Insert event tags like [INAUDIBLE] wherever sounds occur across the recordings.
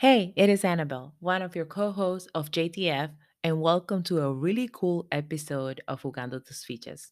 Hey, it is Annabelle, one of your co hosts of JTF, and welcome to a really cool episode of Jugando tus Fichas.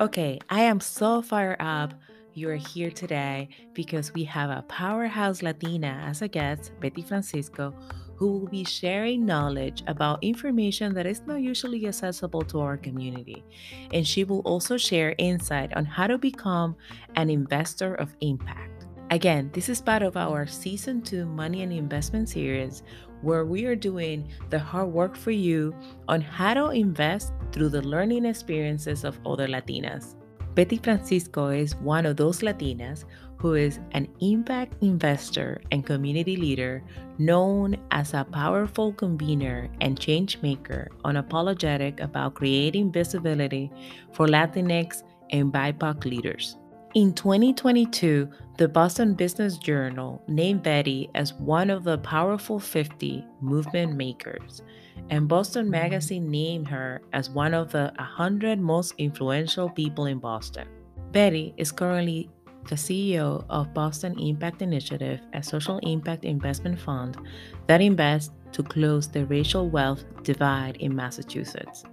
Okay, I am so fired up you are here today because we have a powerhouse Latina as a guest, Betty Francisco, who will be sharing knowledge about information that is not usually accessible to our community. And she will also share insight on how to become an investor of impact. Again, this is part of our season two money and investment series where we are doing the hard work for you on how to invest through the learning experiences of other Latinas. Betty Francisco is one of those Latinas who is an impact investor and community leader known as a powerful convener and change maker, unapologetic about creating visibility for Latinx and BIPOC leaders. In 2022, the Boston Business Journal named Betty as one of the powerful 50 movement makers and Boston Magazine named her as one of the 100 most influential people in Boston. Betty is currently the CEO of Boston Impact Initiative, a social impact investment fund that invests to close the racial wealth divide in Massachusetts.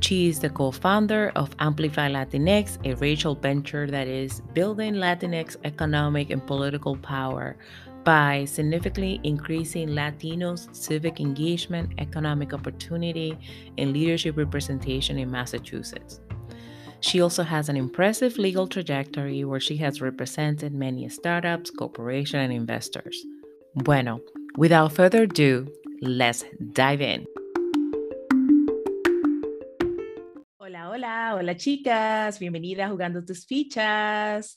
She is the co founder of Amplify Latinx, a racial venture that is building Latinx economic and political power by significantly increasing Latinos' civic engagement, economic opportunity, and leadership representation in Massachusetts. She also has an impressive legal trajectory where she has represented many startups, corporations, and investors. Bueno, without further ado, let's dive in. Hola, hola, hola chicas, bienvenidas a Jugando tus fichas.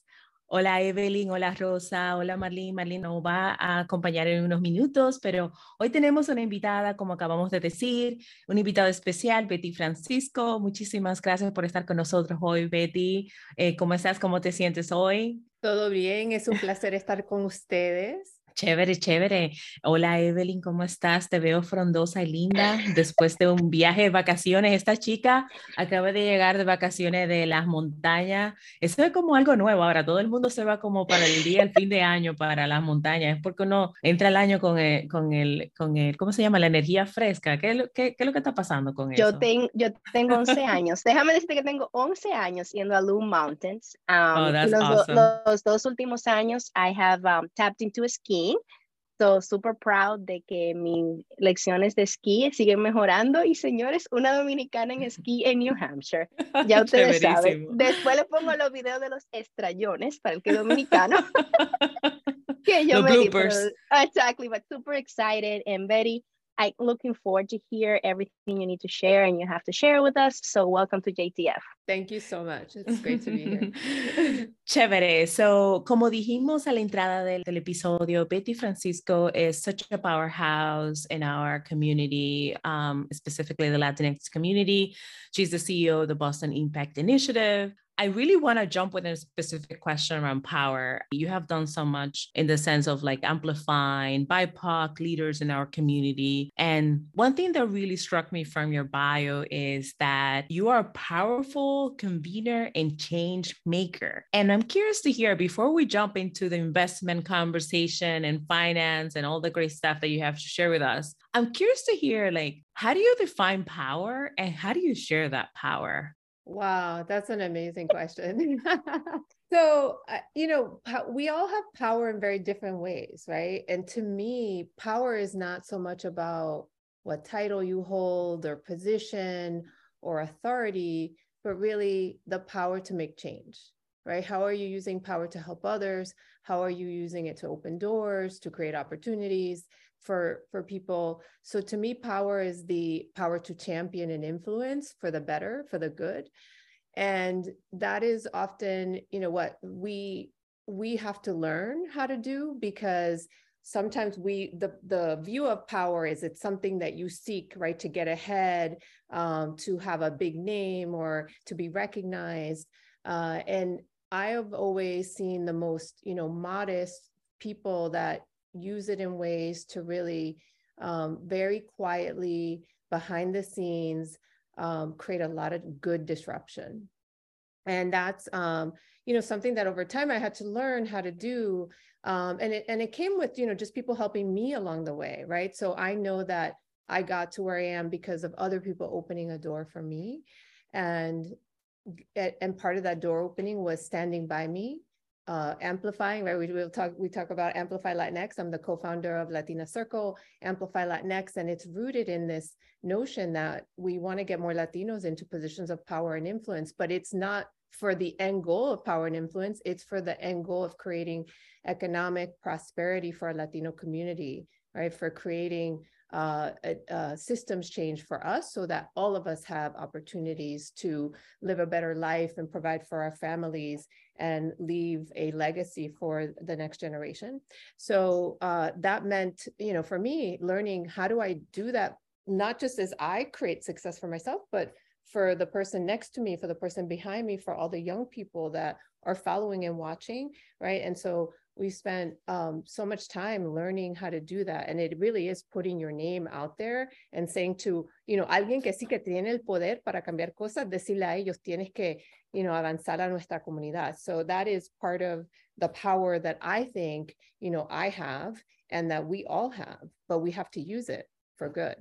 Hola Evelyn, hola Rosa, hola Marlene. Marlene nos va a acompañar en unos minutos, pero hoy tenemos una invitada, como acabamos de decir, un invitado especial, Betty Francisco. Muchísimas gracias por estar con nosotros hoy, Betty. Eh, ¿Cómo estás? ¿Cómo te sientes hoy? Todo bien, es un placer estar con ustedes. Chévere, chévere. Hola Evelyn, ¿cómo estás? Te veo frondosa y linda después de un viaje de vacaciones. Esta chica acaba de llegar de vacaciones de las montañas. Eso es como algo nuevo. Ahora todo el mundo se va como para el día, el fin de año, para las montañas. Es porque uno entra el año con el, con el, con el ¿cómo se llama? La energía fresca. ¿Qué qué, qué es lo que está pasando con yo eso? Ten, yo tengo 11 [LAUGHS] años. Déjame decirte que tengo 11 años yendo a Loom Mountains. Um, oh, that's los, awesome. los, dos últimos años, I have um, tapped into skiing. So, super proud de que mis lecciones de esquí siguen mejorando. Y señores, una dominicana en esquí en New Hampshire. [LAUGHS] Ya ustedes saben. Después les pongo los videos de los estrellones para el que es dominicano. [LAUGHS] que yo los me bloopers. Di, pero, exactly, but super excited. And Betty, I'm looking forward to hear everything you need to share and you have to share with us. So welcome to JTF. Thank you so much. It's great to be here. [LAUGHS] Chévere. So, como dijimos a la entrada del, del, episodio, Betty Francisco is such a powerhouse in our community, um, specifically the Latinx community. She's the CEO of the Boston Impact Initiative. I really want to jump with a specific question around power. You have done so much in the sense of like amplifying BIPOC leaders in our community. And one thing that really struck me from your bio is that you are a powerful convener and change maker. And I'm curious to hear before we jump into the investment conversation and finance and all the great stuff that you have to share with us, I'm curious to hear like, how do you define power and how do you share that power? Wow, that's an amazing question. [LAUGHS] so, uh, you know, we all have power in very different ways, right? And to me, power is not so much about what title you hold or position or authority, but really the power to make change, right? How are you using power to help others? How are you using it to open doors, to create opportunities? For for people. So to me power is the power to champion and influence for the better for the good. And that is often you know what we we have to learn how to do because sometimes we the the view of power is it's something that you seek right to get ahead um, to have a big name or to be recognized. Uh, and i have always seen the most you know modest people that use it in ways to really um, very quietly behind the scenes um, create a lot of good disruption. And that's um, you know something that over time i had to learn how to do um, and it and it came with you know just people helping me along the way right? So i know that i got to where i am because of other people opening a door for me. And and part of that door opening was standing by me uh, amplifying, right? We will talk, we talk about Amplify Latinx. I'm the co-founder of Latina Circle, Amplify Latinx, and it's rooted in this notion that we want to get more Latinos into positions of power and influence, but it's not for the end goal of power and influence, it's for the end goal of creating economic prosperity for our Latino community, right? For creating uh, systems change for us so that all of us have opportunities to live a better life and provide for our families and leave a legacy for the next generation. So uh, that meant, you know, for me, learning how do I do that, not just as I create success for myself, but for the person next to me, for the person behind me, for all the young people that are following and watching, right? And so we spent um, so much time learning how to do that. And it really is putting your name out there and saying to, you know, alguien que sí que tiene el poder para cambiar cosas, decirle a ellos, tienes que, you know, avanzar a nuestra comunidad. So that is part of the power that I think, you know, I have and that we all have, but we have to use it for good.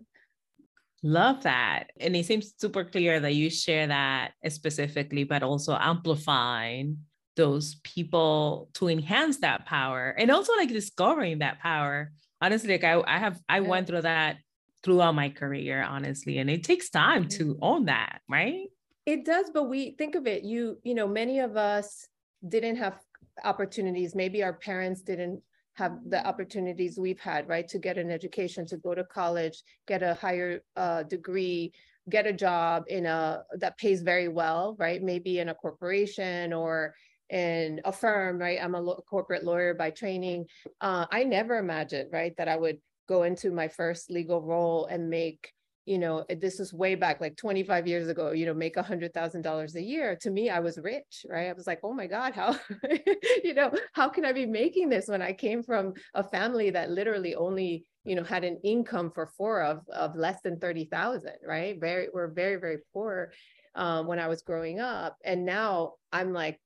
Love that. And it seems super clear that you share that specifically, but also amplifying those people to enhance that power and also like discovering that power honestly like i, I have i yeah. went through that throughout my career honestly and it takes time mm-hmm. to own that right it does but we think of it you you know many of us didn't have opportunities maybe our parents didn't have the opportunities we've had right to get an education to go to college get a higher uh, degree get a job in a that pays very well right maybe in a corporation or in a firm, right? I'm a corporate lawyer by training. Uh, I never imagined, right, that I would go into my first legal role and make, you know, this is way back, like 25 years ago, you know, make a hundred thousand dollars a year. To me, I was rich, right? I was like, oh my God, how, [LAUGHS] you know, how can I be making this when I came from a family that literally only, you know, had an income for four of of less than 30,000, right? Very, we're very, very poor um, when I was growing up. And now I'm like,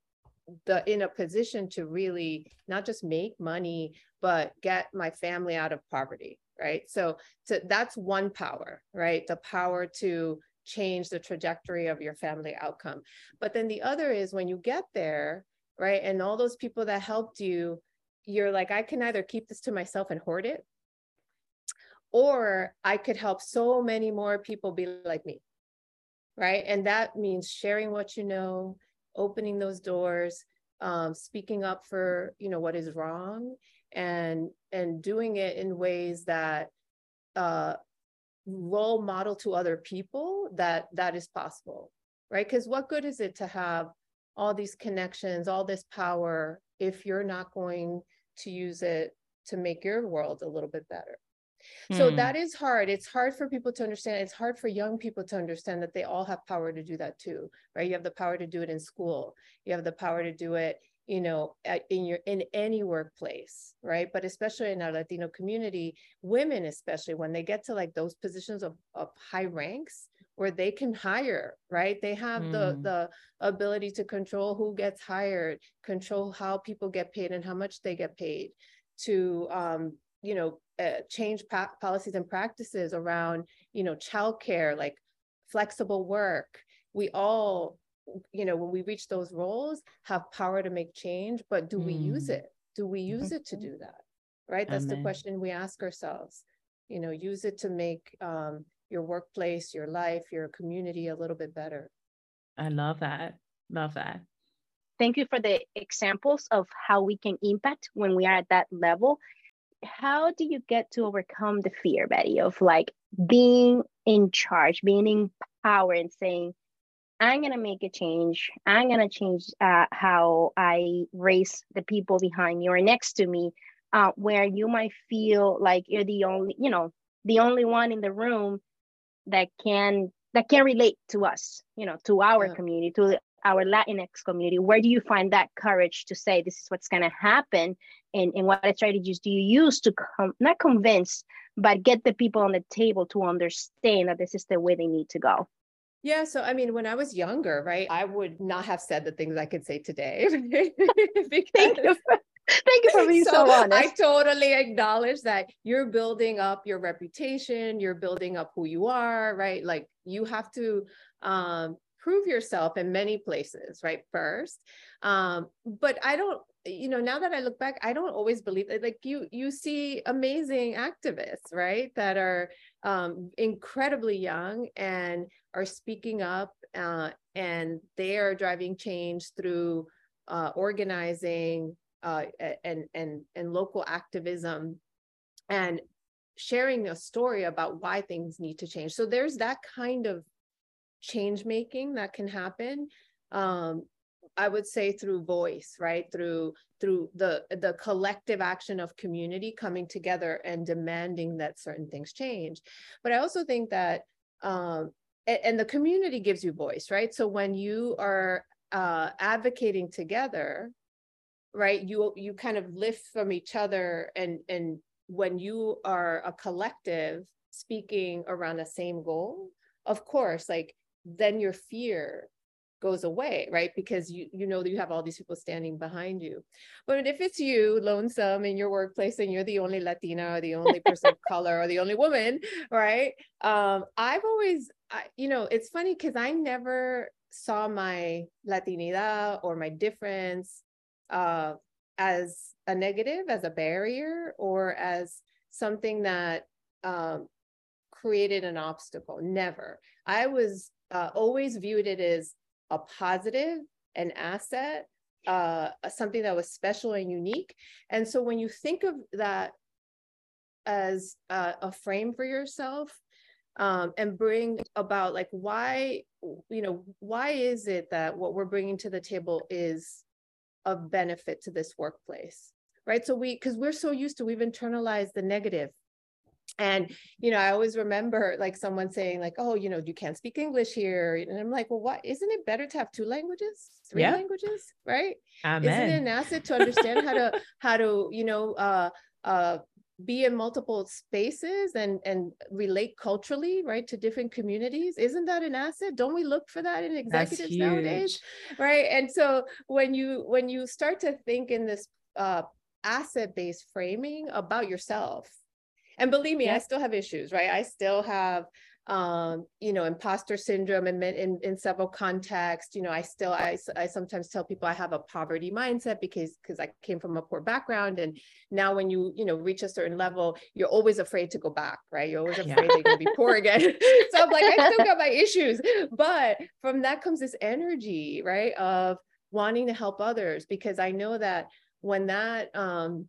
the in a position to really not just make money but get my family out of poverty right? So so that's one power right? The power to change the trajectory of your family outcome. But then the other is when you get there right and all those people that helped you you're like i can either keep this to myself and hoard it or i could help so many more people be like me right? And that means sharing what you know opening those doors, um, speaking up for you know what is wrong, and and doing it in ways that uh, role model to other people that that is possible, right? Because what good is it to have all these connections, all this power, if you're not going to use it to make your world a little bit better? So mm. that is hard. It's hard for people to understand. It's hard for young people to understand that they all have power to do that too, right? You have the power to do it in school. You have the power to do it, you know, in your in any workplace, right? But especially in our Latino community, women especially when they get to like those positions of, of high ranks where they can hire, right? They have mm. the the ability to control who gets hired, control how people get paid and how much they get paid to um, you know uh, change pa- policies and practices around you know childcare like flexible work we all you know when we reach those roles have power to make change but do mm. we use mm. it do we use mm-hmm. it to do that right that's Amen. the question we ask ourselves you know use it to make um, your workplace your life your community a little bit better i love that love that thank you for the examples of how we can impact when we are at that level how do you get to overcome the fear, Betty, of like being in charge, being in power, and saying, I'm gonna make a change. I'm gonna change uh, how I raise the people behind me or next to me, uh, where you might feel like you're the only, you know, the only one in the room that can that can relate to us, you know, to our yeah. community, to our Latinx community. Where do you find that courage to say this is what's gonna happen, and, and what strategies do you use to com- not convince but get the people on the table to understand that this is the way they need to go Yeah. So, I mean, when I was younger, right, I would not have said the things I could say today. [LAUGHS] Thank you. [LAUGHS] Thank you for being so, so honest. I totally acknowledge that you're building up your reputation, you're building up who you are, right? Like you have to um, prove yourself in many places, right? First. Um, but I don't, you know, now that I look back, I don't always believe that like you you see amazing activists, right? That are um, incredibly young and are speaking up uh, and they are driving change through uh, organizing uh, and, and, and local activism and sharing a story about why things need to change. So there's that kind of change making that can happen. Um, I would say through voice, right? Through through the the collective action of community coming together and demanding that certain things change. But I also think that um, and, and the community gives you voice, right? So when you are uh, advocating together, right, you you kind of lift from each other, and and when you are a collective speaking around the same goal, of course, like then your fear goes away, right? Because you you know that you have all these people standing behind you. But if it's you, lonesome in your workplace, and you're the only Latina or the only person of [LAUGHS] color or the only woman, right? Um, I've always, I, you know, it's funny because I never saw my Latinidad or my difference uh, as a negative, as a barrier, or as something that um, created an obstacle. Never. I was uh, always viewed it as a positive, an asset, uh, something that was special and unique. And so when you think of that as a, a frame for yourself um, and bring about like why, you know, why is it that what we're bringing to the table is of benefit to this workplace? Right. So we, because we're so used to, we've internalized the negative and you know i always remember like someone saying like oh you know you can't speak english here. And i'm like well what? Isn't it better to have two languages? Three yeah. languages? Right? Amen. isn't it an asset to understand how to [LAUGHS] how to you know uh uh be in multiple spaces and and relate culturally right to different communities? Isn't that an asset? Don't we look for that in executives nowadays? right? And so when you when you start to think in this uh asset based framing about yourself and believe me, yeah. I still have issues, right? I still have um, you know, imposter syndrome in, in, in several contexts. You know, I still, I, I sometimes tell people I have a poverty mindset because, because I came from a poor background. And now when you, you know, reach a certain level, you're always afraid to go back, right? You're always [LAUGHS] afraid yeah. you're going to be poor again. [LAUGHS] [LAUGHS] so I'm like, I still got my issues, but from that comes this energy, right? Of wanting to help others because I know that when that, um,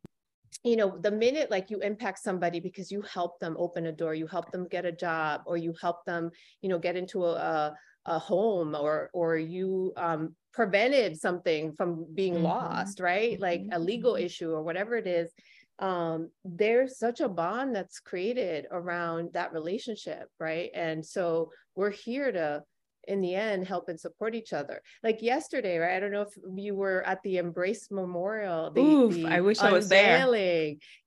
you know the minute like you impact somebody because you help them open a door you help them get a job or you help them you know get into a, a home or or you um, prevented something from being mm-hmm. lost right like a legal mm-hmm. issue or whatever it is um, there's such a bond that's created around that relationship right and so we're here to in the end help and support each other. Like yesterday right i don't know if you were at the embrace memorial the, Oof, the i wish i was there.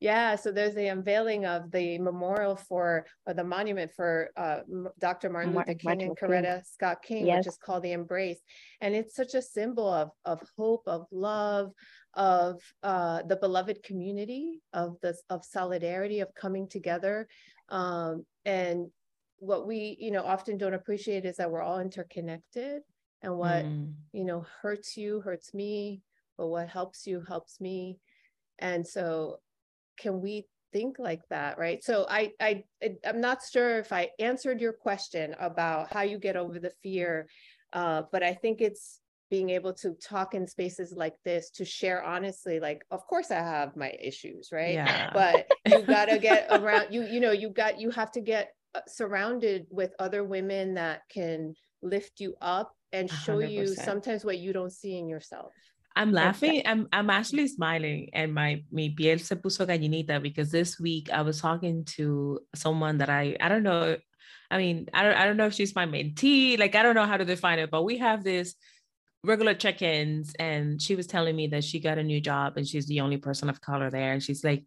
yeah so there's the unveiling of the memorial for or the monument for uh, dr martin luther king martin and coretta scott king yes. which is called the embrace. And it's such a symbol of of hope of love of uh, the beloved community of this of solidarity of coming together. Um, and what we you know often don't appreciate is that we're all interconnected and what mm. you know hurts you hurts me but what helps you helps me and so can we think like that right so i i i'm not sure if i answered your question about how you get over the fear uh, but i think it's being able to talk in spaces like this to share honestly like of course i have my issues right yeah. but you got to get [LAUGHS] around you you know you got you have to get Uh, surrounded with other women that can lift you up and show 100%. you sometimes what you don't see in yourself. I'm laughing. I'm I'm actually smiling, and my mi piel se puso gallinita because this week I was talking to someone that I I don't know. I mean, I don't I don't know if she's my mentee. Like I don't know how to define it, but we have this regular check-ins, and she was telling me that she got a new job and she's the only person of color there, and she's like,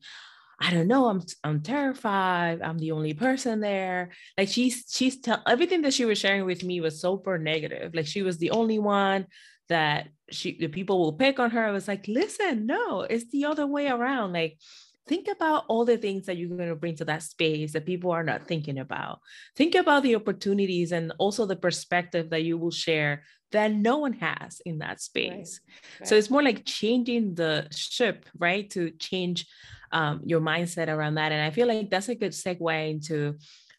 I don't know, I'm I'm terrified. I'm the only person there. Like she's she's tell everything that she was sharing with me was super negative. Like she was the only one that she the people will pick on her. I was like, listen, no, it's the other way around. Like think about all the things that you're going to bring to that space that people are not thinking about. Think about the opportunities and also the perspective that you will share that no one has in that space. Right. Right. So it's more like changing the ship, right? To change um, your mindset around that. And I feel like that's a good segue into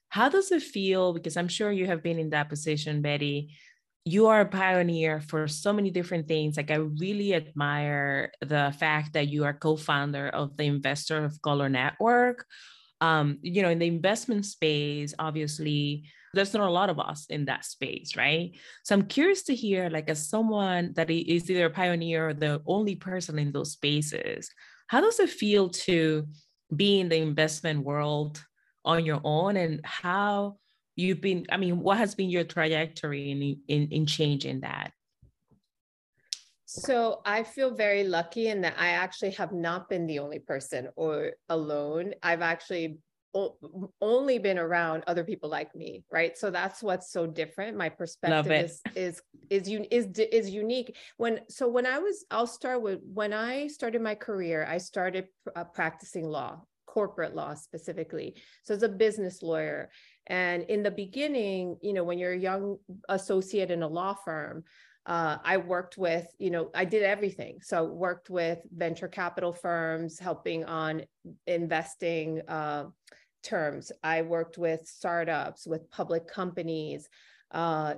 how does it feel? Because I'm sure you have been in that position, Betty. You are a pioneer for so many different things. Like I really admire the fact that you are co-founder of the Investor of Color Network. Um, you know, in the investment space, obviously, there's not a lot of us in that space, right? So I'm curious to hear, like, as someone that is either a pioneer or the only person in those spaces, how does it feel to be in the investment world on your own and how you've been, I mean, what has been your trajectory in, in, in changing that? So I feel very lucky in that I actually have not been the only person or alone. I've actually only been around other people like me right? So that's what's so different. My perspective is is is is is unique. When so when i was i'll start with when i started my career i started uh, practicing law corporate law specifically. So as a business lawyer. And in the beginning you know when you're a young associate in a law firm uh, I worked with, you know, I did everything. So worked with venture capital firms, helping on investing, uh, terms. I worked with startups, with public companies, uh,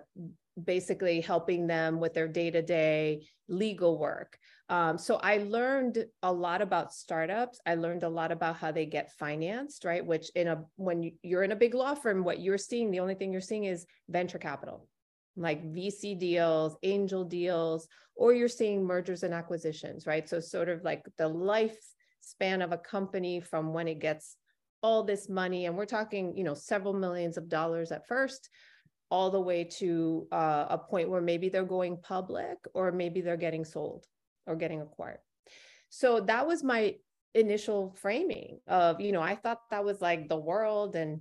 basically helping them with their day to day legal work. Um, so I learned a lot about startups. I learned a lot about how they get financed, right? Which in a when you're in a big law firm, what you're seeing, the only thing you're seeing is venture capital, like VC deals, angel deals, or you're seeing mergers and acquisitions, right? So sort of like the lifespan of a company from when it gets all this money and we're talking you know several millions of dollars at first all the way to uh, a point where maybe they're going public or maybe they're getting sold or getting acquired. So that was my initial framing of you know i thought that was like the world and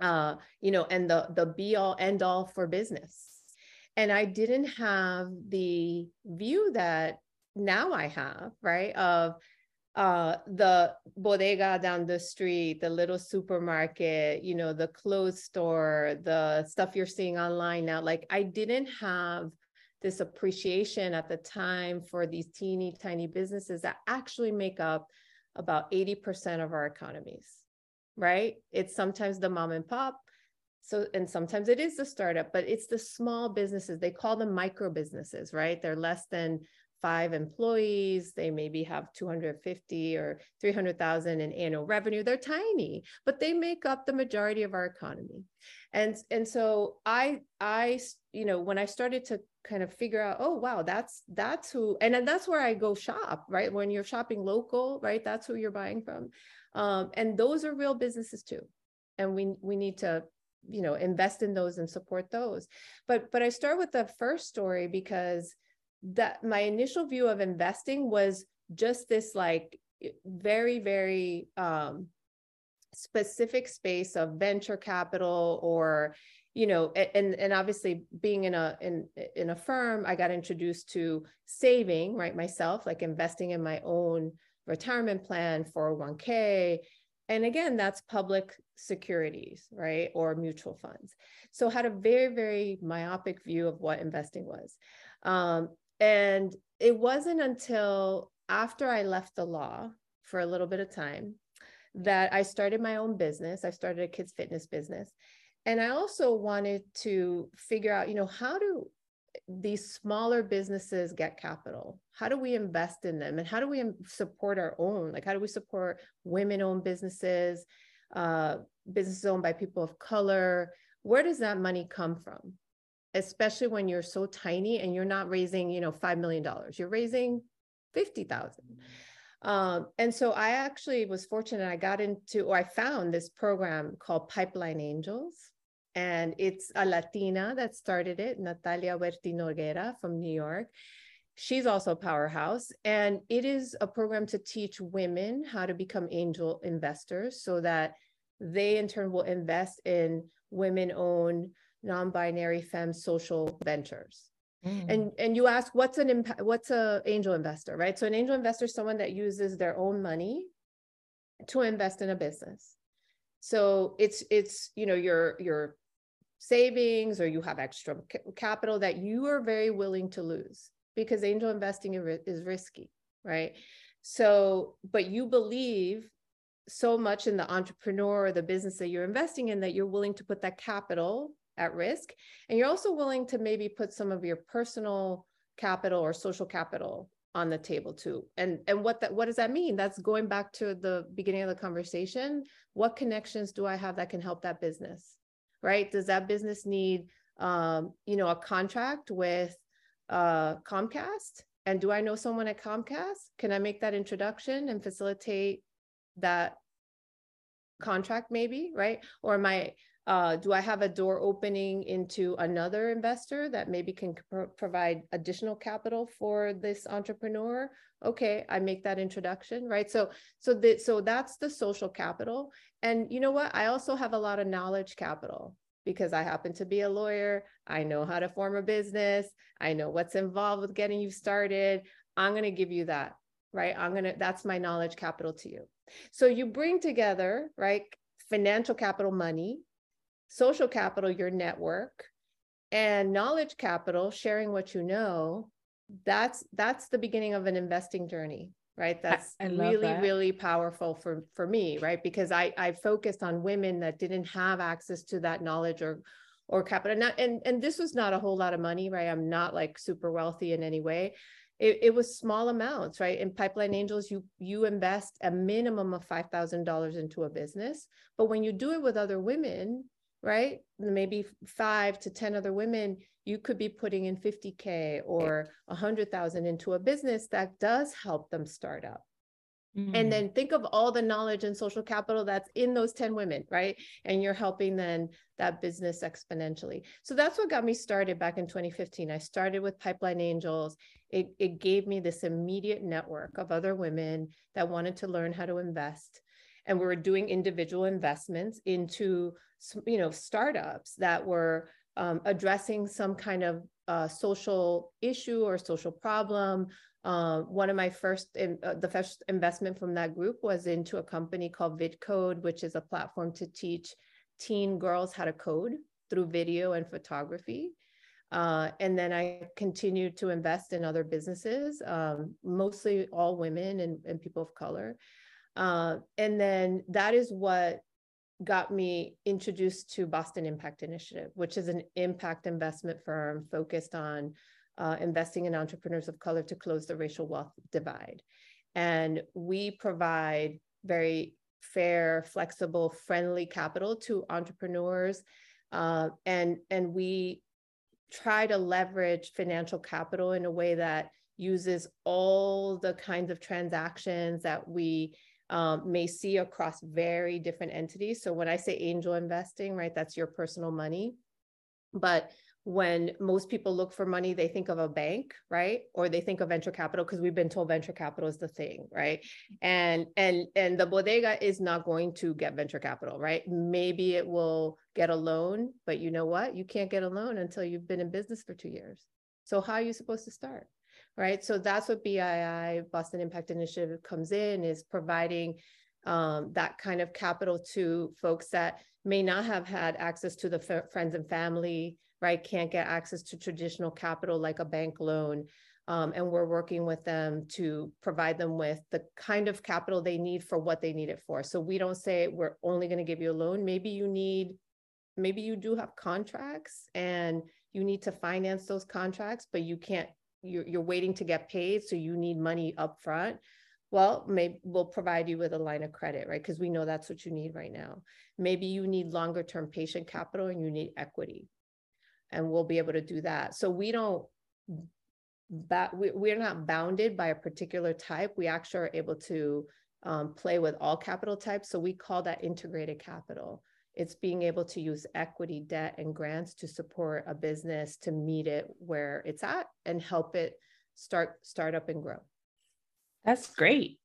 uh you know and the the be all end all for business. And i didn't have the view that now i have right of uh, the bodega down the street, the little supermarket, you know, the clothes store, the stuff you're seeing online now. Like I didn't have this appreciation at the time for these teeny tiny businesses that actually make up about 80% of our economies, right? It's sometimes the mom and pop. So, and sometimes it is the startup, but it's the small businesses. They call them micro businesses, right? They're less than five employees, they maybe have 250 or 300,000 in annual revenue. They're tiny, but they make up the majority of our economy. And, and so I, I, you know, when I started to kind of figure out, oh, wow, that's, that's who, and then that's where I go shop, right? When you're shopping local, right? That's who you're buying from. Um, and those are real businesses too. And we, we need to you know invest in those and support those but but i start with the first story because that my initial view of investing was just this like very very um specific space of venture capital or you know and and obviously being in a in in a firm i got introduced to saving right myself like investing in my own retirement plan 401k and again that's public securities right or mutual funds. So had a very very myopic view of what investing was. Um, and it wasn't until after I left the law for a little bit of time that I started my own business. I started a kids fitness business. And I also wanted to figure out, you know, how do these smaller businesses get capital? How do we invest in them? And how do we support our own? Like, how do we support women owned businesses, uh, businesses owned by people of color? Where does that money come from? Especially when you're so tiny and you're not raising, you know, $5 million, you're raising 50,000. Um, and so I actually was fortunate. I got into, or I found this program called Pipeline Angels. And it's a Latina that started it, Natalia Oberti Noguera from New York. she's also a powerhouse. And it is a program to teach women how to become angel investors so that they in turn will invest in women owned non-binary femme social ventures. Mm. And and you ask what's an impact what's a angel investor, right? So an angel investor is someone that uses their own money to invest in a business. So it's it's you know your your savings or you have extra capital that you are very willing to lose because angel investing is risky, right? So, but you believe so much in the entrepreneur or the business that you're investing in that you're willing to put that capital at risk. And you're also willing to maybe put some of your personal capital or social capital on the table too. And and what that what does that mean? That's going back to the beginning of the conversation. What connections do I have that can help that business? Right? Does that business need um, you know, a contract with uh, Comcast? And do I know someone at Comcast? Can I make that introduction and facilitate that contract maybe, right? Or am I, uh, do I have a door opening into another investor that maybe can pro provide additional capital for this entrepreneur? Okay, I make that introduction, right? So, so that so that's the social capital. And you know what? I also have a lot of knowledge capital because I happen to be a lawyer. I know how to form a business. I know what's involved with getting you started. I'm going to give you that, right? I'm going to, that's my knowledge capital to you. So you bring together, right? Financial capital, money, social capital, your network, and knowledge capital, sharing what you know. That's that's the beginning of an investing journey right? That's really that. really powerful for for me right? Because i i focused on women that didn't have access to that knowledge or or capital. And and, and this was not a whole lot of money right? I'm not like super wealthy in any way. It, it was small amounts right? In pipeline angels you you invest a minimum of $5000 into a business but when you do it with other women right maybe five to ten other women you could be putting in 50k or 100,000 into a business that does help them start up. Mm-hmm. And then think of all the knowledge and social capital that's in those 10 women, right? And you're helping then that business exponentially. So that's what got me started back in 2015. I started with Pipeline Angels. It, it gave me this immediate network of other women that wanted to learn how to invest. And we were doing individual investments into, you know, startups that were um, addressing some kind of uh, social issue or social problem. Uh, one of my first, in, uh, the first investment from that group was into a company called VidCode, which is a platform to teach teen girls how to code through video and photography. Uh, and then I continued to invest in other businesses, um, mostly all women and, and people of color. Uh, and then that is what got me introduced to Boston Impact Initiative, which is an impact investment firm focused on uh, investing in entrepreneurs of color to close the racial wealth divide. And we provide very fair, flexible, friendly capital to entrepreneurs. Uh, and, and we try to leverage financial capital in a way that uses all the kinds of transactions that we um, may see across very different entities. So when I say angel investing, right, that's your personal money. But when most people look for money, they think of a bank, right? Or they think of venture capital because we've been told venture capital is the thing, right? And and and the bodega is not going to get venture capital, right? Maybe it will get a loan, but you know what? You can't get a loan until you've been in business for two years. So how are you supposed to start? Right? So that's what BII, Boston Impact Initiative, comes in is providing um, that kind of capital to folks that may not have had access to the f- friends and family, right? Can't get access to traditional capital like a bank loan. Um, and we're working with them to provide them with the kind of capital they need for what they need it for. So we don't say we're only going to give you a loan. Maybe you need, maybe you do have contracts and you need to finance those contracts, but you can't you're, you're waiting to get paid, so you need money up front. Well, maybe we'll provide you with a line of credit, right? Because we know that's what you need right now. Maybe you need longer term patient capital and you need equity, and we'll be able to do that. So we don't we, we're not bounded by a particular type. We actually are able to um, play with all capital types. So we call that integrated capital. It's being able to use equity, debt, and grants to support a business to meet it where it's at and help it start start up and grow that's great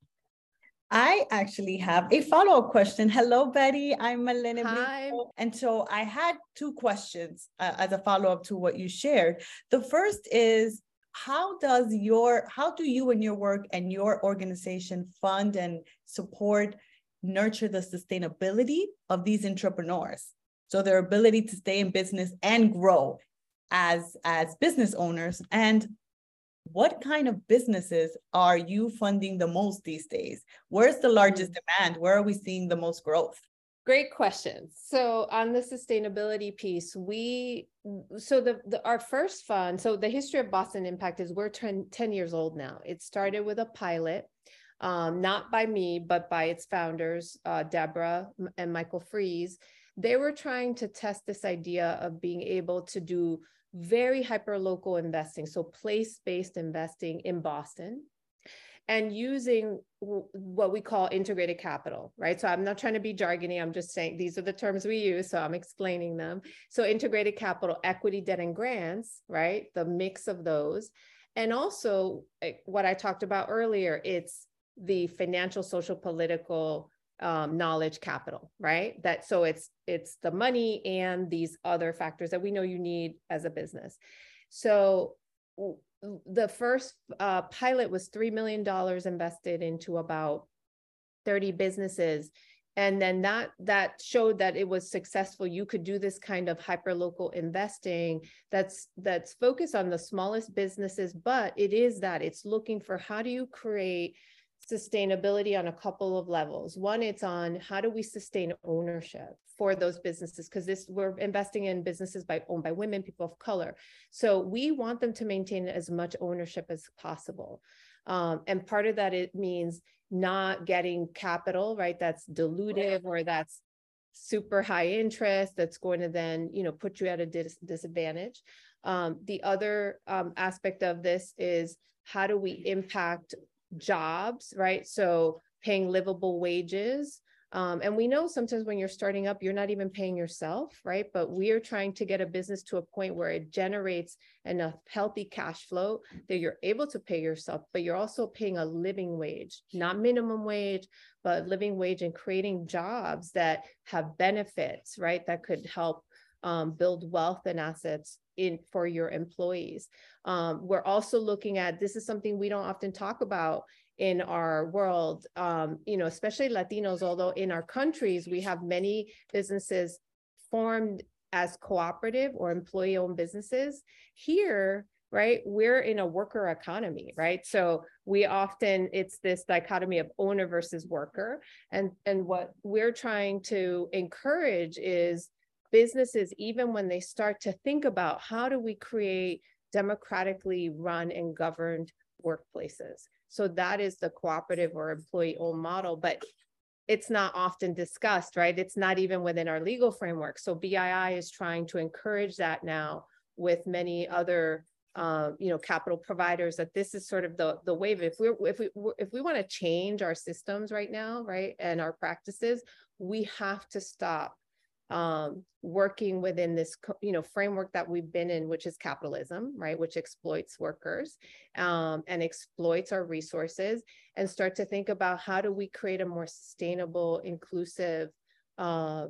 I actually have a follow-up question. Hello, Betty. I'm Marlene. Hi. And so I had two questions uh, as a follow-up to what you shared. The first is, how does your, how do you and your work and your organization fund and support, nurture the sustainability of these entrepreneurs? So their ability to stay in business and grow as, as business owners and what kind of businesses are you funding the most these days? Where's the largest mm. demand? Where are we seeing the most growth? Great question. So on the sustainability piece, we so the, the our first fund. So the history of Boston Impact is we're 10, 10 years old now. It started with a pilot, um, not by me, but by its founders, uh, Deborah and Michael Frieze. They were trying to test this idea of being able to do very hyper local investing, so place based investing in Boston, and using what we call integrated capital, right? So I'm not trying to be jargony. I'm just saying these are the terms we use. So I'm explaining them. So integrated capital, equity, debt, and grants, right? The mix of those. And also eh, what I talked about earlier, it's the financial, social, political um, knowledge capital, right? That so it's it's the money and these other factors that we know you need as a business. So the first uh, pilot was three million dollars invested into about 30 businesses and then that that showed that it was successful you could do this kind of hyper local investing that's that's focused on the smallest businesses but it is that it's looking for how do you create sustainability on a couple of levels. One, it's on how do we sustain ownership for those businesses because this we're investing in businesses by owned by women, people of color. So we want them to maintain as much ownership as possible. Um, and part of that it means not getting capital, right? That's dilutive or that's super high interest that's going to then you know put you at a dis- disadvantage um, the other um, aspect of this is how do we impact jobs, right? So paying livable wages. Um, and we know sometimes when you're starting up, you're not even paying yourself, right? But we are trying to get a business to a point where it generates enough healthy cash flow that you're able to pay yourself, but you're also paying a living wage, not minimum wage, but living wage and creating jobs that have benefits, right? That could help um, build wealth and assets in for your employees. Um, we're also looking at this is something we don't often talk about in our world, um, you know, especially Latinos, although in our countries we have many businesses formed as cooperative or employee owned businesses. Here, right, we're in a worker economy, right? So we often, it's this dichotomy of owner versus worker. And, and what we're trying to encourage is businesses, even when they start to think about how do we create democratically run and governed workplaces. So that is the cooperative or employee owned model, but it's not often discussed, right? It's not even within our legal framework. So BII is trying to encourage that now with many other uh, you know capital providers that this is sort of the the wave if we're if we if we want to change our systems right now right and our practices we have to stop um, working within this you know framework that we've been in which is capitalism right which exploits workers um, and exploits our resources and start to think about how do we create a more sustainable inclusive uh,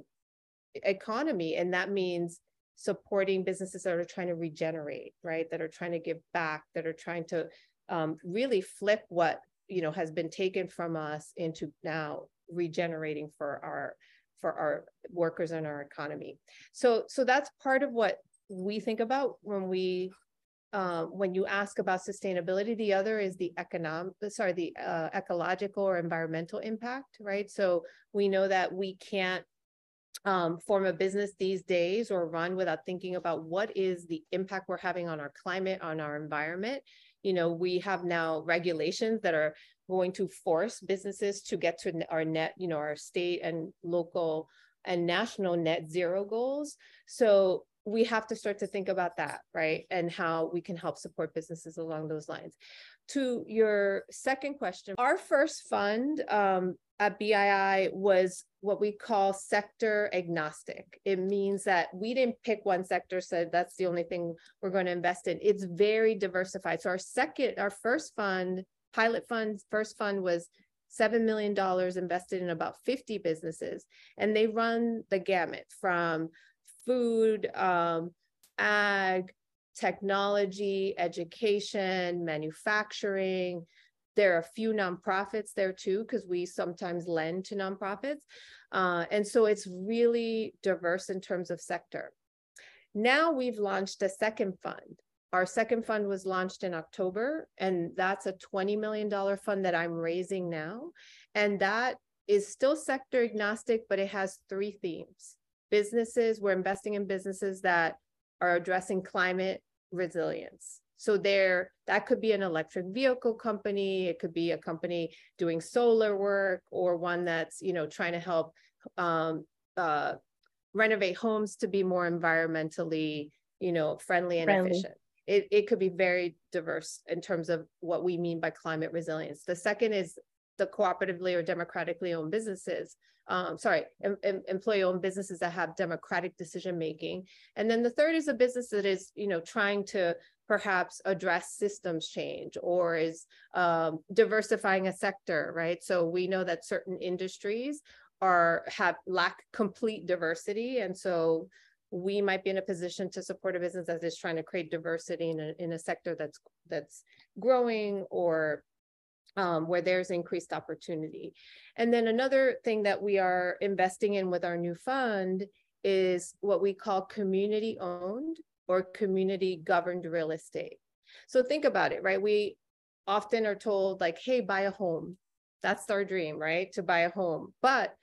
economy and that means supporting businesses that are trying to regenerate right that are trying to give back that are trying to um, really flip what you know has been taken from us into now regenerating for our for our workers and our economy. So, so that's part of what we think about when we uh, when you ask about sustainability. The other is the economic, sorry, the uh, ecological or environmental impact, right? So we know that we can't um, form a business these days or run without thinking about what is the impact we're having on our climate, on our environment. You know, we have now regulations that are going to force businesses to get to our net, you know, our state and local and national net zero goals. So we have to start to think about that, right? And how we can help support businesses along those lines. to your second question, our first fund um, at BII was what we call sector agnostic. It means that we didn't pick one sector, said that's the only thing we're going to invest in. It's very diversified. So our second, our first fund, pilot fund, first fund was $7 million invested in about 50 businesses. And they run the gamut from food, um, ag, technology, education, manufacturing. There are a few nonprofits there too, because we sometimes lend to nonprofits. Uh, and so it's really diverse in terms of sector. Now we've launched a second fund. Our second fund was launched in October, and that's a $20 million fund that I'm raising now. And that is still sector agnostic, but it has three themes. Businesses, we're investing in businesses that are addressing climate resilience. So there, that could be an electric vehicle company, it could be a company doing solar work, or one that's you know trying to help um, uh, renovate homes to be more environmentally you know friendly and friendly. efficient. It, it could be very diverse in terms of what we mean by climate resilience. The second is the cooperatively or democratically owned businesses um, sorry, em, em, employee-owned businesses that have democratic decision making. And then the third is a business that is, you know, trying to perhaps address systems change or is um, diversifying a sector, right? So we know that certain industries are have lack complete diversity, and so we might be in a position to support a business that is trying to create diversity in a, in a sector that's that's growing or um, where there's increased opportunity. And then another thing that we are investing in with our new fund is what we call community owned or community governed real estate. So think about it, right? We often are told, like, hey, buy a home. That's our dream, right? To buy a home. But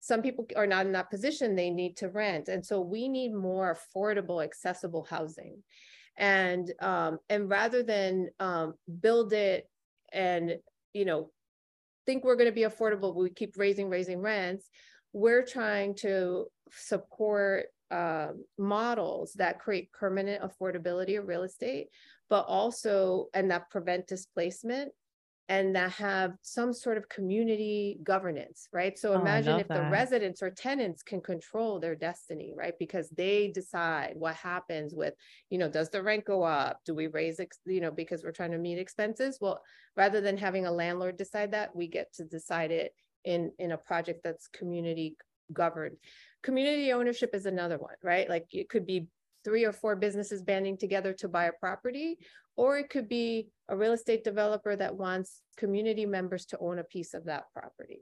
some people are not in that position, they need to rent. And so we need more affordable, accessible housing. And um, and rather than um, build it and you know think we're going to be affordable but we keep raising raising rents we're trying to support uh, models that create permanent affordability of real estate but also and that prevent displacement and that have some sort of community governance, right? So oh, imagine if that. the residents or tenants can control their destiny, right? Because they decide what happens with, you know, does the rent go up? Do we raise, you know, because we're trying to meet expenses? Well, rather than having a landlord decide that, we get to decide it in in a project that's community governed. Community ownership is another one, right? Like it could be three or four businesses banding together to buy a property, or it could be a real estate developer that wants community members to own a piece of that property.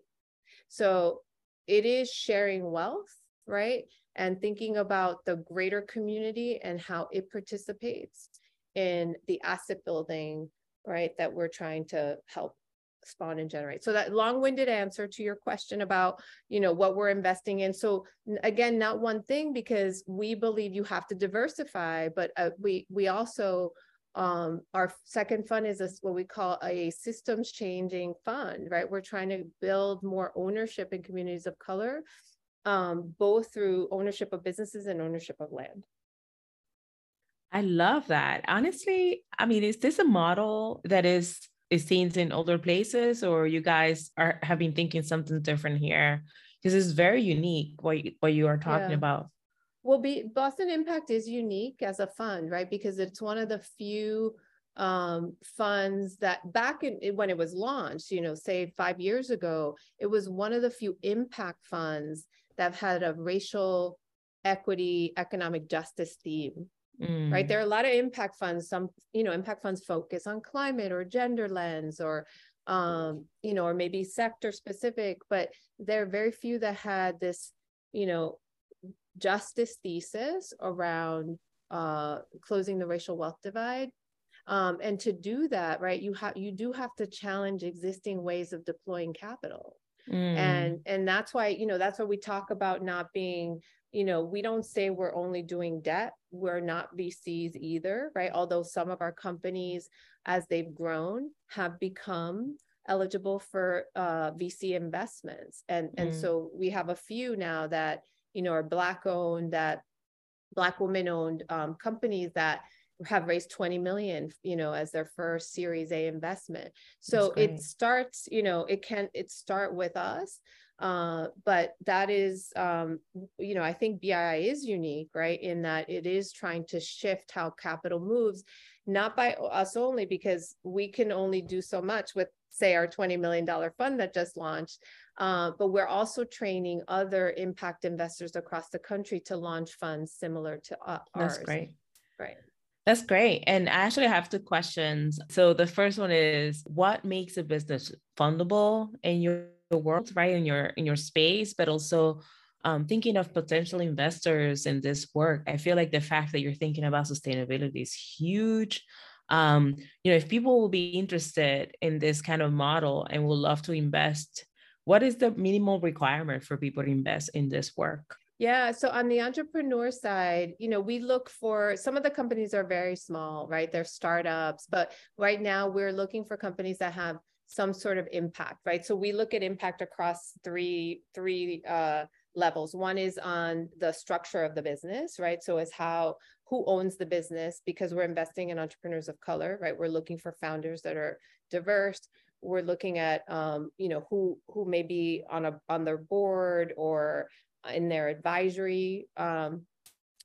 So it is sharing wealth, right? And thinking about the greater community and how it participates in the asset building, right, that we're trying to help spawn and generate. So that long-winded answer to your question about, you know, what we're investing in. So again, not one thing because we believe you have to diversify, but uh, we we also um, our second fund is a, what we call a systems changing fund, right? We're trying to build more ownership in communities of color, um, both through ownership of businesses and ownership of land. I love that. Honestly, I mean, is this a model that is is seen in other places, or you guys are have been thinking something different here? Because it's very unique what you, what you are talking yeah. about. Well, be, Boston Impact is unique as a fund, right? Because it's one of the few um, funds that back in when it was launched, you know, say five years ago, it was one of the few impact funds that had a racial equity, economic justice theme. Mm. Right. There are a lot of impact funds. Some, you know, impact funds focus on climate or gender lens or um, you know, or maybe sector specific, but there are very few that had this, you know, justice thesis around uh, closing the racial wealth divide. Um, and to do that, right, you have you do have to challenge existing ways of deploying capital. Mm. And and that's why, you know, that's why we talk about not being, you know, we don't say we're only doing debt. We're not VCs either, right? Although some of our companies, as they've grown, have become eligible for uh, VC investments. And, and mm. so we have a few now that you know, are black owned, that black women owned um, companies that have raised 20 million you know as their first series a investment so it starts you know it can it start with us uh, but that is um, you know i think bii is unique right in that it is trying to shift how capital moves not by us only because we can only do so much with say our $20 million fund that just launched uh, but we're also training other impact investors across the country to launch funds similar to uh, ours. That's great. Right. That's great. And I actually have two questions. So the first one is what makes a business fundable in your world, right? In your in your space, but also um, thinking of potential investors in this work. I feel like the fact that you're thinking about sustainability is huge. Um, you know, if people will be interested in this kind of model and will love to invest what is the minimal requirement for people to invest in this work? Yeah. So on the entrepreneur side, you know, we look for some of the companies are very small, right? They're startups, but right now we're looking for companies that have some sort of impact, right? So we look at impact across three three uh, levels. One is on the structure of the business, right? So is how who owns the business because we're investing in entrepreneurs of color, right? We're looking for founders that are diverse we're looking at um, you know who who may be on a on their board or in their advisory um,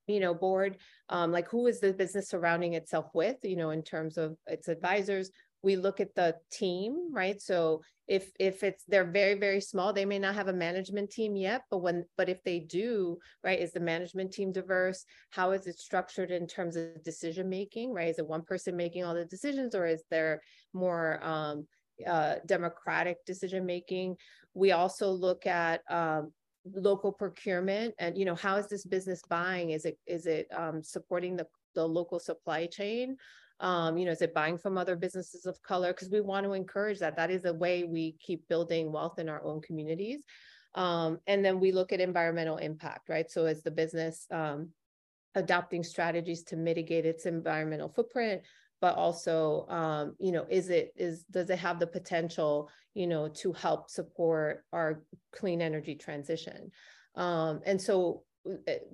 you know board um, like who is the business surrounding itself with you know in terms of its advisors we look at the team right so if if it's they're very very small they may not have a management team yet but when but if they do right is the management team diverse how is it structured in terms of decision making right is it one person making all the decisions or is there more um, uh, democratic decision making. We also look at um, local procurement and you know how is this business buying? Is it is it um, supporting the the local supply chain? Um, you know, is it buying from other businesses of color? Because we want to encourage that. That is a way we keep building wealth in our own communities. Um, and then we look at environmental impact, right? So as the business um, adopting strategies to mitigate its environmental footprint, but also um, you know is it is does it have the potential you know to help support our clean energy transition um, and so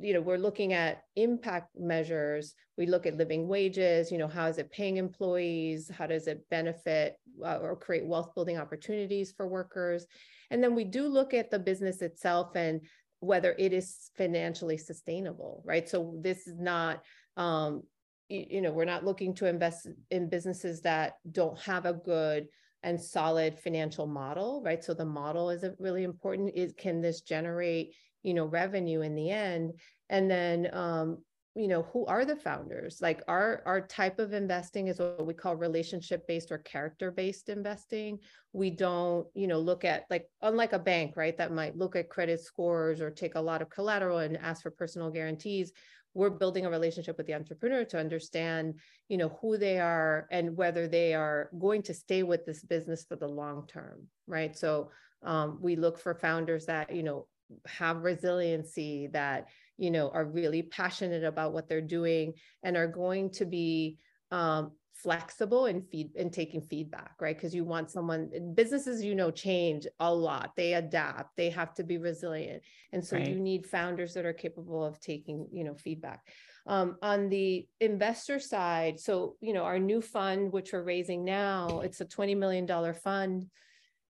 you know we're looking at impact measures. We look at living wages you know how is it paying employees? How does it benefit uh, or create wealth building opportunities for workers? And then we do look at the business itself and whether it is financially sustainable right? So this is not um, you know we're not looking to invest in businesses that don't have a good and solid financial model right? So the model is really important is can this generate you know revenue in the end. And then um you know who are the founders? Like our our type of investing is what we call relationship based or character based investing. We don't you know look at like unlike a bank right that might look at credit scores or take a lot of collateral and ask for personal guarantees we're building a relationship with the entrepreneur to understand you know who they are and whether they are going to stay with this business for the long term right? So um, we look for founders that you know have resiliency that you know are really passionate about what they're doing and are going to be um, flexible and feed and taking feedback right? Because you want someone businesses you know change a lot. They adapt. They have to be resilient. And so right. you need founders that are capable of taking you know feedback. Um, on the investor side so you know our new fund which we're raising now it's a 20 million dollar fund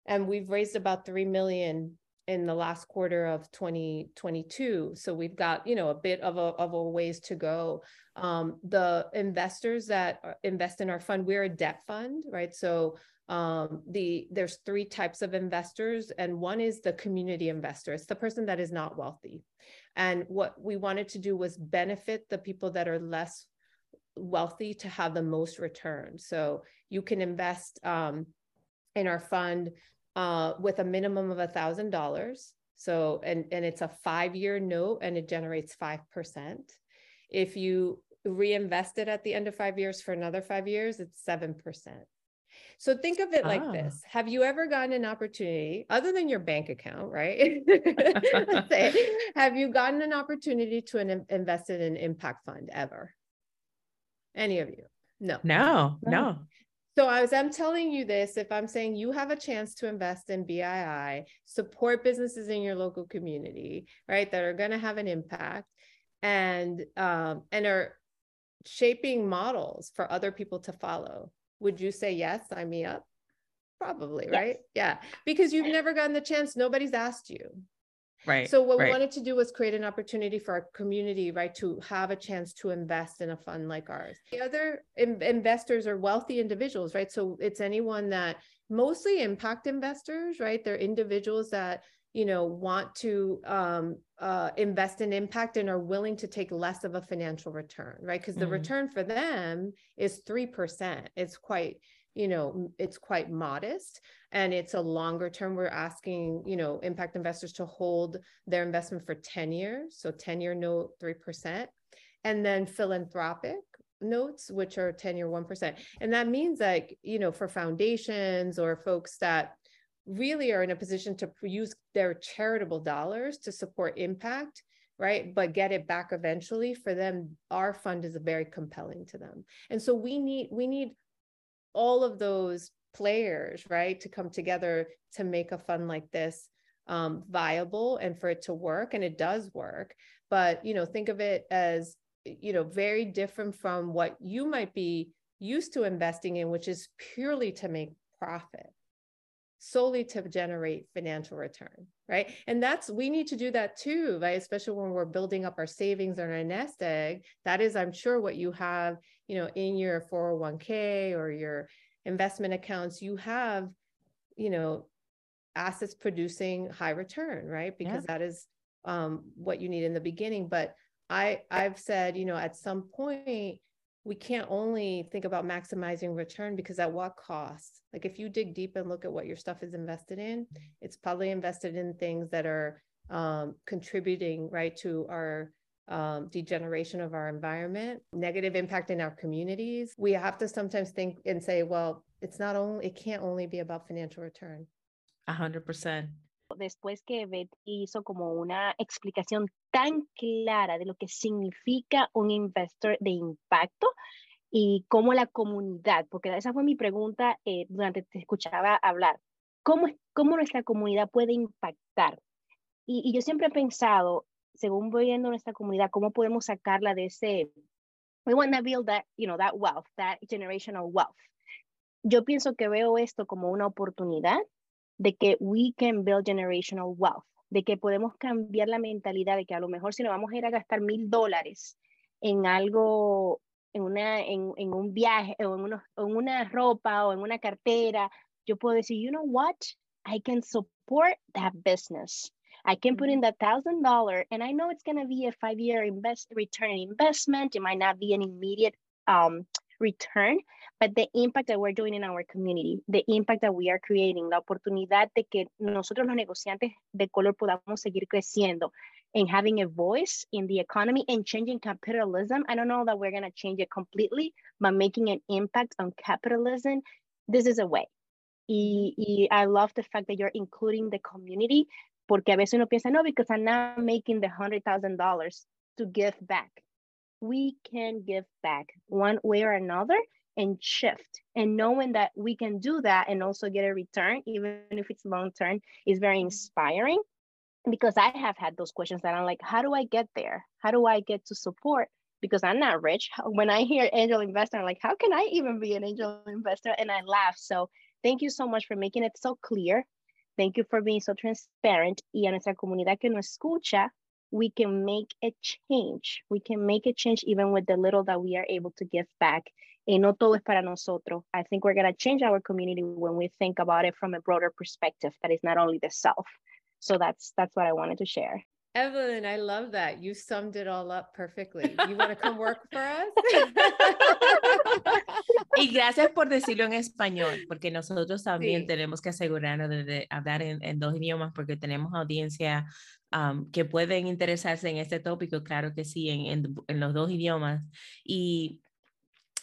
and we've raised about 3 million in the last quarter of 2022 so we've got you know a bit of a, of a ways to go. Um, the investors that invest in our fund we're a debt fund right? So um, the there's three types of investors and one is the community investor. It's the person that is not wealthy. And what we wanted to do was benefit the people that are less wealthy to have the most return. So you can invest um, in our fund uh, with a minimum of a thousand dollars. So, and, and it's a five-year note and it generates 5%. If you reinvest it at the end of five years for another five years, it's 7%. So think of it like ah. this. Have you ever gotten an opportunity other than your bank account, right? [LAUGHS] have you gotten an opportunity to an, invest in an impact fund ever? Any of you? No. No, no. So as I'm telling you this, if I'm saying you have a chance to invest in BII, support businesses in your local community, right, that are going to have an impact, and um, and are shaping models for other people to follow. Would you say yes, sign me up? Probably, yes. right? Yeah, because you've never gotten the chance, nobody's asked you. Right. So what right. we wanted to do was create an opportunity for our community, right, to have a chance to invest in a fund like ours. The other in- investors are wealthy individuals, right? So it's anyone that mostly impact investors, right? They're individuals that you know want to um, uh, invest in impact and are willing to take less of a financial return, right? Because the mm-hmm. return for them is three percent. It's quite you know it's quite modest and it's a longer term we're asking you know impact investors to hold their investment for 10 years so 10 year note 3% and then philanthropic notes which are 10 year 1% and that means like you know for foundations or folks that really are in a position to use their charitable dollars to support impact right but get it back eventually for them our fund is very compelling to them. And so we need we need all of those players, right, to come together to make a fund like this um, viable and for it to work. And it does work. But, you know, think of it as, you know, very different from what you might be used to investing in, which is purely to make profit solely to generate financial return right and that's we need to do that too right especially when we're building up our savings or our nest egg that is i'm sure what you have you know in your 401k or your investment accounts you have you know assets producing high return right because yeah. that is um, what you need in the beginning but i i've said you know at some point we can't only think about maximizing return because at what cost? Like if you dig deep and look at what your stuff is invested in, it's probably invested in things that are um, contributing right to our um, degeneration of our environment, negative impact in our communities. We have to sometimes think and say, well, it's not only, it can't only be about financial return. A hundred percent. después que Beth hizo como una explicación tan clara de lo que significa un investor de impacto y cómo la comunidad, porque esa fue mi pregunta eh, durante te escuchaba hablar, ¿cómo, cómo nuestra comunidad puede impactar? Y, yo siempre he pensado, según voy viendo nuestra comunidad, cómo podemos sacarla de ese, we want to build that, you know, that wealth, that generational wealth. Yo pienso que veo esto como una oportunidad de que we can build generational wealth, de que podemos cambiar la mentalidad de que a lo mejor si nos vamos a ir a gastar mil dólares en algo, en, una, en, en un viaje o en, en una ropa o en una cartera, yo puedo decir, you know what, I can support that business. I can put in mm-hmm. that thousand dollar, and I know it's gonna be a five year invest return investment. It might not be an immediate um, return, but the impact that we're doing in our community, the impact that we are creating, la oportunidad de que nosotros los negociantes de color podamos seguir creciendo and having a voice in the economy and changing capitalism. I don't know that we're going to change it completely, but making an impact on capitalism, this is a way. I love the fact that you're including the community, porque a veces uno piensa, no, because I'm not making the $100,000 to give back. We can give back one way or another and shift and knowing that we can do that and also get a return even if it's long term is very mm-hmm. inspiring because i have had those questions that i'm like how do i get there? How do i get to support? Because i'm not rich. When i hear angel investor i'm like how can i even be an angel investor? And i laugh. So thank you so much for making it so clear thank you for being so transparent y a nuestra comunidad que nos escucha we can make a change. We can make a change even with the little that we are able to give back. Y no todo es para nosotros. I think we're going to change our community when we think about it from a broader perspective that is not only the self. So that's that's what I wanted to share. Evelyn, I love that. You summed it all up perfectly. You want to come work [LAUGHS] for us? y gracias por decirlo en español, porque nosotros también sí. tenemos que asegurarnos de, de hablar en, en, dos idiomas, porque tenemos audiencia um, que pueden interesarse en este tópico, claro que sí, en, en, en los dos idiomas. Y,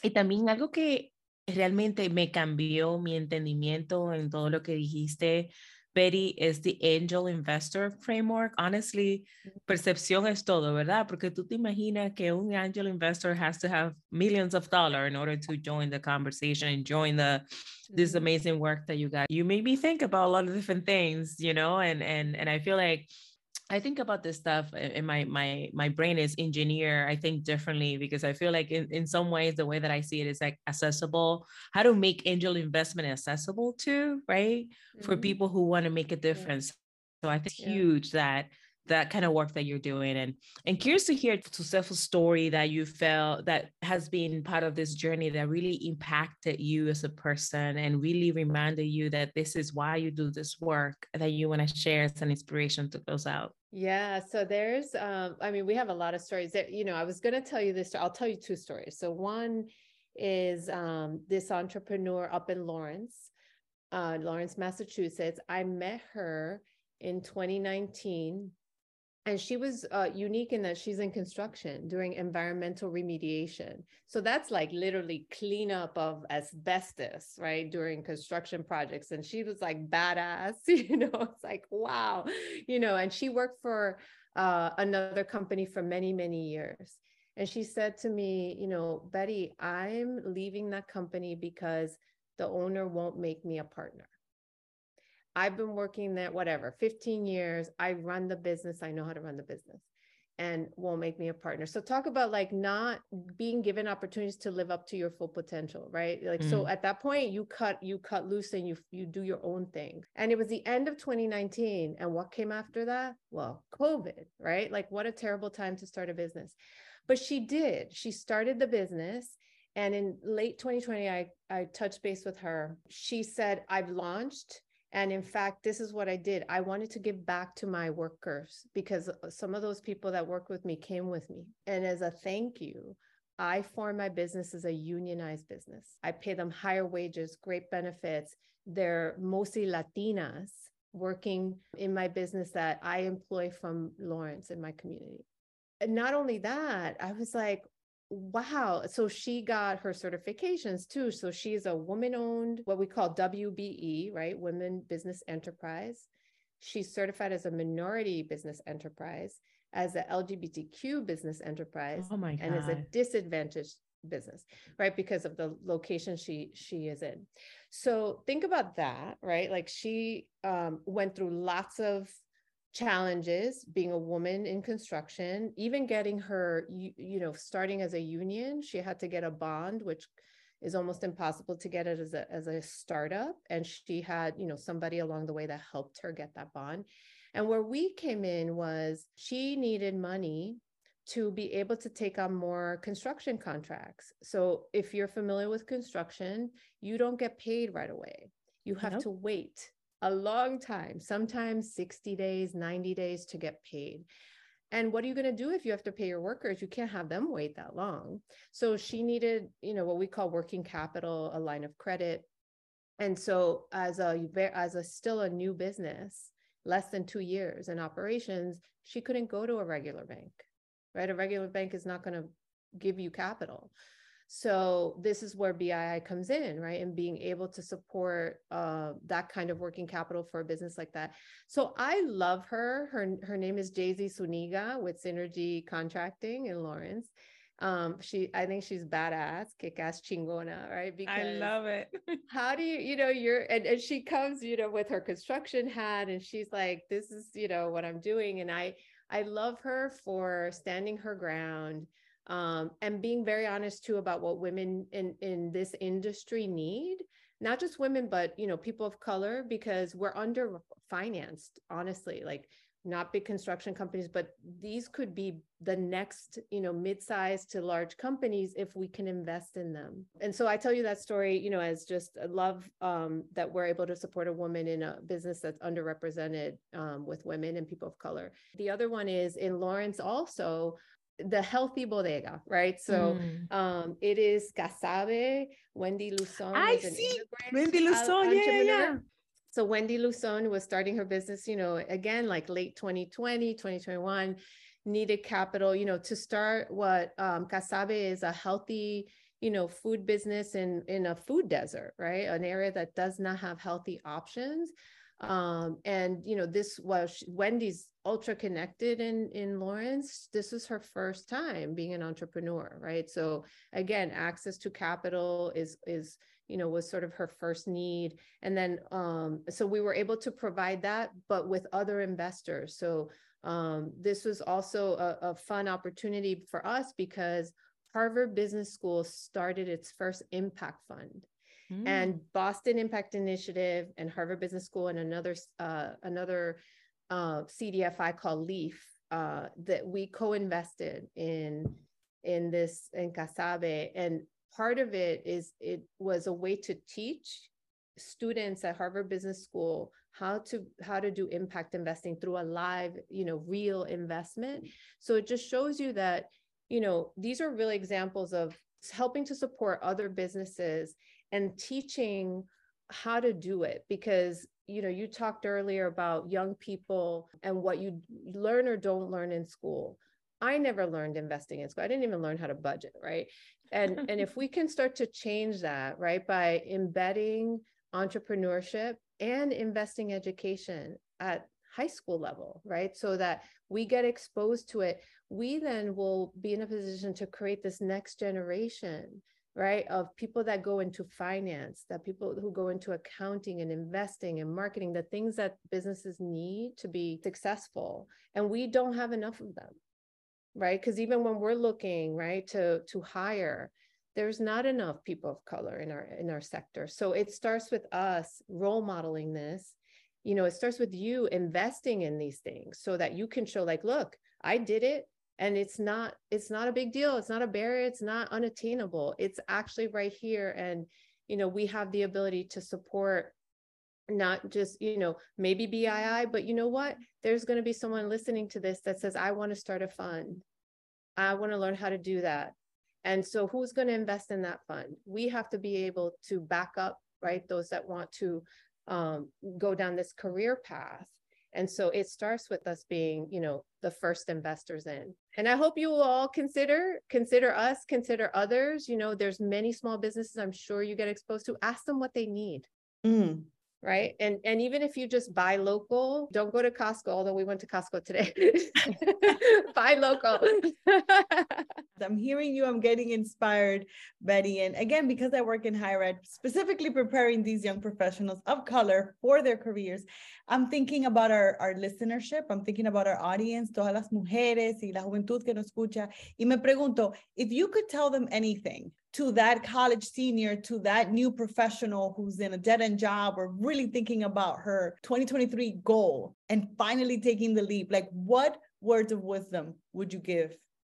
y también algo que realmente me cambió mi entendimiento en todo lo que dijiste Betty is the angel investor framework. Honestly, percepción es todo, ¿verdad? Porque tú te imaginas que un angel investor has to have millions of dollars in order to join the conversation and join the this amazing work that you got. You made me think about a lot of different things, you know, and and and I feel like I think about this stuff and my my my brain is engineer I think differently because I feel like in, in some ways the way that I see it is like accessible how to make angel investment accessible to right mm-hmm. for people who want to make a difference yeah. so I think yeah. huge that that kind of work that you're doing. And and curious to hear successful story that you felt that has been part of this journey that really impacted you as a person and really reminded you that this is why you do this work that you want to share as an inspiration to close out. Yeah so there's um i mean we have a lot of stories that you know i was going to tell you this i'll tell you two stories. So one is um this entrepreneur up in lawrence uh lawrence massachusetts. I met her in 2019 and she was uh, unique in that she's in construction doing environmental remediation. So that's like literally cleanup of asbestos right during construction projects. And she was like badass [LAUGHS] you know it's like wow you know and she worked for uh, another company for many many years. And she said to me you know betty i'm leaving that company because the owner won't make me a partner I've been working there, whatever, 15 years. I run the business. I know how to run the business and will make me a partner. So talk about like not being given opportunities to live up to your full potential, right? Like mm. so at that point you cut you cut loose and you you do your own thing. And it was the end of 2019 and what came after that? Well, COVID, right? Like what a terrible time to start a business. But she did. She started the business and in late 2020 I I touched base with her. She said, "I've launched and in fact, this is what I did. I wanted to give back to my workers because uh, some of those people that worked with me came with me. And as a thank you, I form my business as a unionized business. I pay them higher wages, great benefits. They're mostly Latinas working in my business that I employ from Lawrence in my community. And not only that, I was like, wow so she got her certifications too so she's a woman owned what we call wbe right women business enterprise she's certified as a minority business enterprise as a lgbtq business enterprise oh my God. and as a disadvantaged business right because of the location she she is in so think about that right like she um, went through lots of challenges being a woman in construction even getting her you, you know starting as a union she had to get a bond which is almost impossible to get it as a as a startup and she had you know somebody along the way that helped her get that bond. And where we came in was she needed money to be able to take on more construction contracts. So if you're familiar with construction you don't get paid right away. You have nope. to wait a long time, sometimes 60 days, 90 days to get paid. And what are you going to do if you have to pay your workers? You can't have them wait that long. So she needed, you know, what we call working capital, a line of credit. And so as a as a still a new business, less than 2 years in operations, she couldn't go to a regular bank. Right? A regular bank is not going to give you capital. So this is where BII comes in, right? And being able to support uh, that kind of working capital for a business like that. So I love her. Her her name is Jay-Z Suniga with Synergy Contracting in Lawrence. Um, she I think she's badass, kick-ass chingona, right? Because I love it. [LAUGHS] how do you, you know, you're and, and she comes, you know, with her construction hat and she's like, this is, you know, what I'm doing. And I I love her for standing her ground um, and being very honest too about what women in in this industry need not just women but you know people of color because we're under financed honestly like not big construction companies but these could be the next you know mid-sized to large companies if we can invest in them. And so i tell you that story you know as just love um, that we're able to support a woman in a business that's underrepresented um, with women and people of color. The other one is in lawrence also the healthy bodega, right? So mm. um, it is Casabe, Wendy Luzon. I see Wendy Luzon, yeah, yeah. So Wendy Luzon was starting her business, you know, again, like late 2020, 2021, needed capital, you know, to start what um, Casabe is a healthy, you know, food business in, in a food desert, right? An area that does not have healthy options um, and you know this was wendy's ultra connected in in lawrence this was her first time being an entrepreneur right? So again access to capital is is you know was sort of her first need. And then um so we were able to provide that but with other investors. So Um, this was also a, a fun opportunity for us because Harvard Business School started its first impact fund. Mm. And Boston Impact Initiative and Harvard Business School and another uh, another uh, CDFI called LEAF uh, that we co-invested in in this in Casabe. And part of it is it was a way to teach students at Harvard Business School how to how to do impact investing through a live, you know, real investment. So it just shows you that, you know, these are really examples of helping to support other businesses and teaching how to do it because you know you talked earlier about young people and what you learn or don't learn in school. I never learned investing in school. I didn't even learn how to budget right? And [LAUGHS] and if we can start to change that right by embedding entrepreneurship and investing education at high school level right so that we get exposed to it we then will be in a position to create this next generation right of people that go into finance that people who go into accounting and investing and marketing the things that businesses need to be successful. And we don't have enough of them right? Because even when we're looking right to to hire there's not enough people of color in our in our sector. So it starts with us role modeling this. You know it starts with you investing in these things so that you can show like look i did it and it's not it's not a big deal. It's not a barrier. It's not unattainable. It's actually right here. And you know we have the ability to support not just you know maybe bii but you know what? There's going to be someone listening to this that says i want to start a fund. I want to learn how to do that. And so who's going to invest in that fund? We have to be able to back up right those that want to um, go down this career path and so it starts with us being, you know, the first investors in. And I hope you will all consider consider us, consider others. You know, there's many small businesses I'm sure you get exposed to. Ask them what they need. Mm right? And and even if you just buy local don't go to costco although we went to costco today. [LAUGHS] Buy local. [LAUGHS] I'm hearing you i'm getting inspired betty and again because i work in higher ed specifically preparing these young professionals of color for their careers i'm thinking about our, our listenership i'm thinking about our audience todas las mujeres y la juventud que nos escucha y me pregunto if you could tell them anything to that college senior, to that new professional who's in a dead end job or really thinking about her 2023 goal and finally taking the leap? Like, what words of wisdom would you give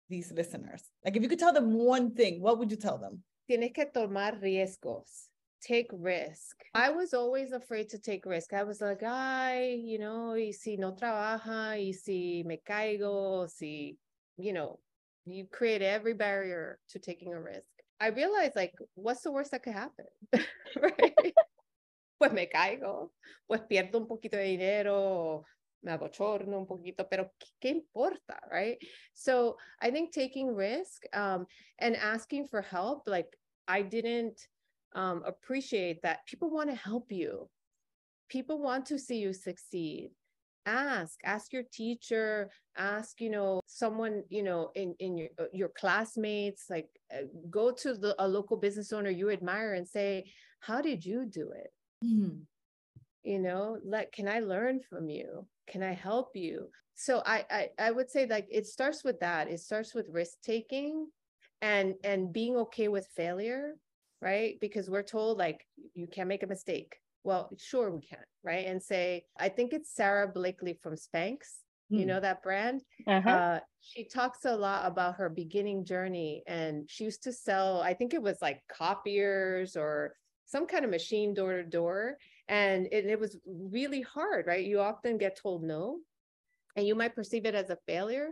these listeners? Like, if you could tell them one thing, what would you tell them? Tienes que tomar riesgos. Take risk. I was always afraid to take risk. I was like, ay, you know, y si no trabaja, y si me caigo, si, you know, you create every barrier to taking a risk. I realized like, what's the worst that could happen? [LAUGHS] right? pues me caigo, pues pierdo un poquito de dinero, me abochorno un poquito, pero ¿qué importa, right? So I think taking risk um, and asking for help, like I didn't um, appreciate that people want to help you. People want to see you succeed ask ask your teacher ask you know someone you know in in your uh, your classmates like uh, go to the a local business owner you admire and say how did you do it? Mm-hmm. you know let can i learn from you? Can i help you? So I, I i would say like it starts with that. It starts with risk taking and and being okay with failure right? Because we're told like you can't make a mistake well, sure we can, right? And say, I think it's Sara Blakely from Spanx. You hmm. know that brand? Uh-huh. Uh, she talks a lot about her beginning journey, and she used to sell. I think it was like copiers or some kind of machine door to door, and it, it was really hard, right? You often get told no, and you might perceive it as a failure,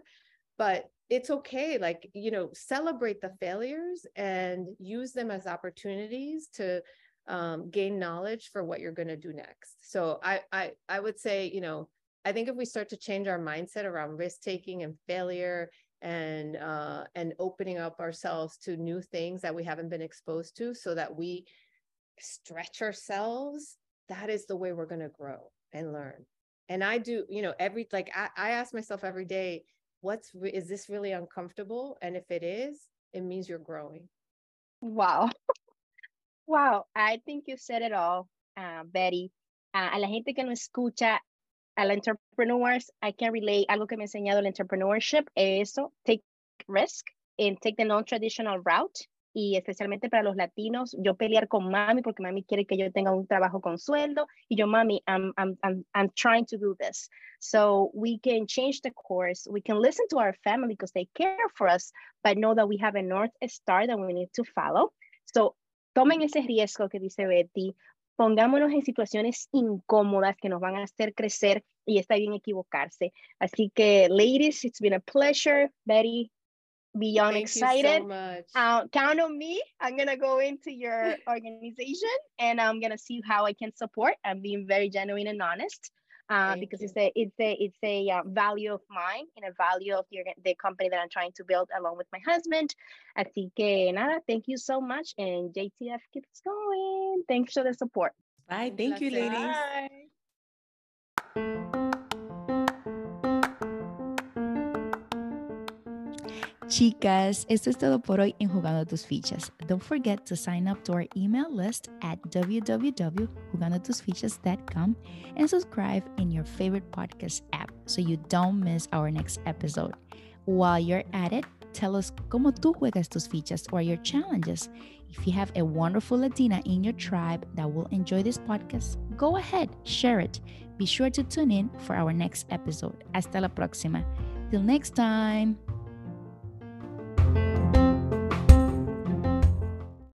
but it's okay like you know celebrate the failures and use them as opportunities to um, gain knowledge for what you're going to do next. So I, I, I would say, you know, I think if we start to change our mindset around risk taking and failure and uh, and opening up ourselves to new things that we haven't been exposed to, so that we stretch ourselves, that is the way we're going to grow and learn. And I do, you know, every like I, I ask myself every day, what's is this really uncomfortable? And if it is, it means you're growing. Wow. Wow, I think you said it all, uh, Betty. Uh, a la gente que no escucha, al entrepreneurs, I can relate algo que me ha enseñado el entrepreneurship, es eso, take risk and take the non-traditional route. Y especialmente para los latinos, yo pelear con mami porque mami quiere que yo tenga un trabajo con sueldo y yo, mami, I'm, I'm, I'm, I'm trying to do this. So we can change the course. We can listen to our family because they care for us, but know that we have a North Star that we need to follow. So tomen ese riesgo que dice Betty, pongámonos en situaciones incómodas que nos van a hacer crecer y está bien equivocarse. Así que, ladies, it's been a pleasure. Betty, beyond Thank excited. So. Uh, count on me. I'm going to go into your [LAUGHS] organization and I'm going to see how I can support. I'm being very genuine and honest. Uh, because you. it's a it's a it's a uh, value of mine and a value of your, the company that I'm trying to build along with my husband. Así que nada, thank you so much, and JTF keeps going. Thanks for the support. Bye. Thank you, ladies. Bye. Chicas, esto es todo por hoy en Jugando tus Fichas. Don't forget to sign up to our email list at www.jugandotusfichas.com and subscribe in your favorite podcast app so you don't miss our next episode. While you're at it, tell us cómo tú juegas tus fichas or your challenges. If you have a wonderful Latina in your tribe that will enjoy this podcast, go ahead, share it. Be sure to tune in for our next episode. Hasta la próxima. Till next time.